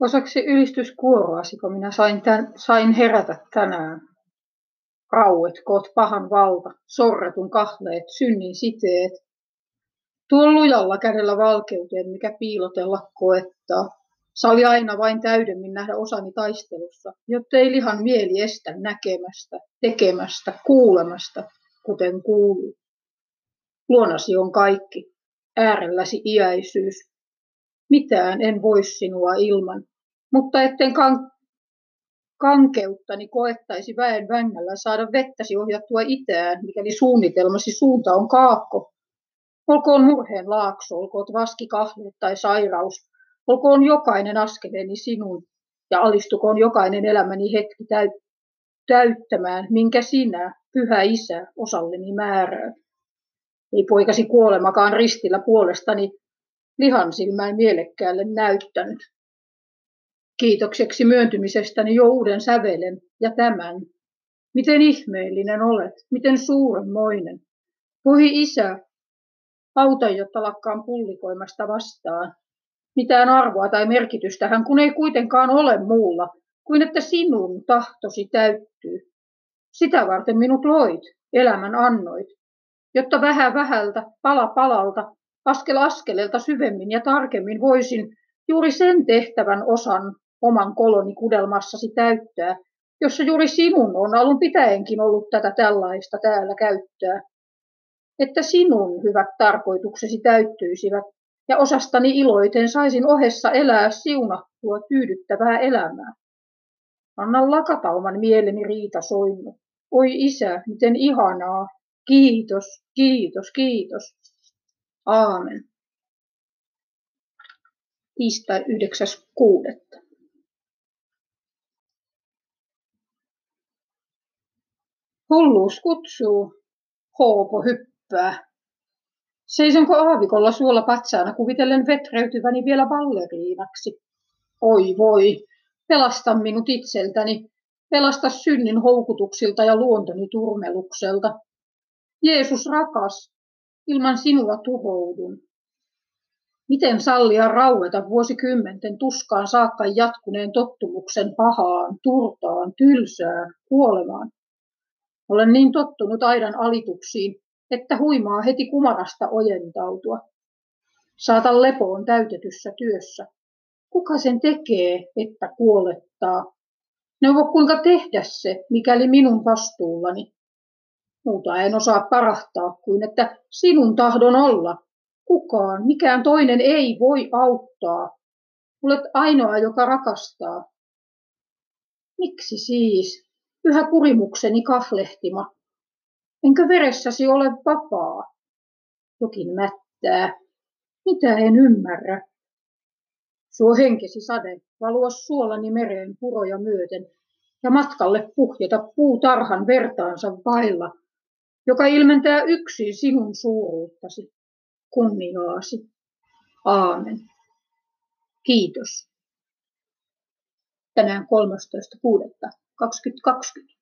Osaksi ylistyskuoroasi, kun minä sain, tämän, sain herätä tänään. Rauet, koot pahan valta, sorretun kahleet, synnin siteet. Tuon lujalla kädellä valkeuteen, mikä piilotella koettaa. Sali aina vain täydemmin nähdä osani taistelussa, jotta ei lihan mieli estä näkemästä, tekemästä, kuulemasta, kuten kuuluu. Luonasi on kaikki, äärelläsi iäisyys. Mitään en voi sinua ilman, mutta etten kan- kankeuttani koettaisi väen vängällä saada vettäsi ohjattua itään, mikäli suunnitelmasi suunta on kaakko. Olkoon murheen laakso, olkoon vaskikahleet tai sairaus, olkoon jokainen askeleeni sinun ja alistukoon jokainen elämäni hetki täyttämään, minkä sinä, pyhä isä, osalleni määrää. Ei poikasi kuolemakaan ristillä puolestani lihan silmään mielekkäälle näyttänyt. Kiitokseksi myöntymisestäni jo uuden sävelen ja tämän. Miten ihmeellinen olet, miten suurenmoinen. Voi isä, auta, jotta lakkaan pullikoimasta vastaan. Mitään arvoa tai merkitystähän kun ei kuitenkaan ole muulla, kuin että sinun tahtosi täyttyy. Sitä varten minut loit, elämän annoit, jotta vähän vähältä, pala palalta, askel askeleelta syvemmin ja tarkemmin voisin juuri sen tehtävän osan oman koloni kudelmassasi täyttää, jossa juuri sinun on alun pitäenkin ollut tätä tällaista täällä käyttää. Että sinun hyvät tarkoituksesi täyttyisivät ja osastani iloiten saisin ohessa elää siunattua tyydyttävää elämää. Anna lakata oman mieleni riita soinnu. Oi isä, miten ihanaa. Kiitos, kiitos, kiitos. Aamen. Tiistai 9.6. Hulluus kutsuu, Hoopo hyppää. Seisonko aavikolla suolla patsaana kuvitellen vetreytyväni vielä balleriinaksi? Oi voi, pelasta minut itseltäni, pelasta synnin houkutuksilta ja luontoni turmelukselta. Jeesus rakas, ilman sinua tuhoudun. Miten sallia raueta vuosikymmenten tuskaan saakka jatkuneen tottumuksen pahaan, turtaan, tylsään, kuolemaan? Olen niin tottunut aidan alituksiin, että huimaa heti kumarasta ojentautua. Saata lepoon täytetyssä työssä. Kuka sen tekee, että kuolettaa? Neuvo kuinka tehdä se, mikäli minun vastuullani. Muuta en osaa parahtaa kuin, että sinun tahdon olla. Kukaan, mikään toinen ei voi auttaa. Olet ainoa, joka rakastaa. Miksi siis? Yhä kurimukseni kahlehtima. Enkö veressäsi ole vapaa? Jokin mättää. Mitä en ymmärrä? Suo henkesi sade, valua suolani mereen puroja myöten ja matkalle puhjeta puutarhan vertaansa vailla, joka ilmentää yksin sinun suuruuttasi, kunniaasi. Aamen. Kiitos. Tänään 13.6.2020.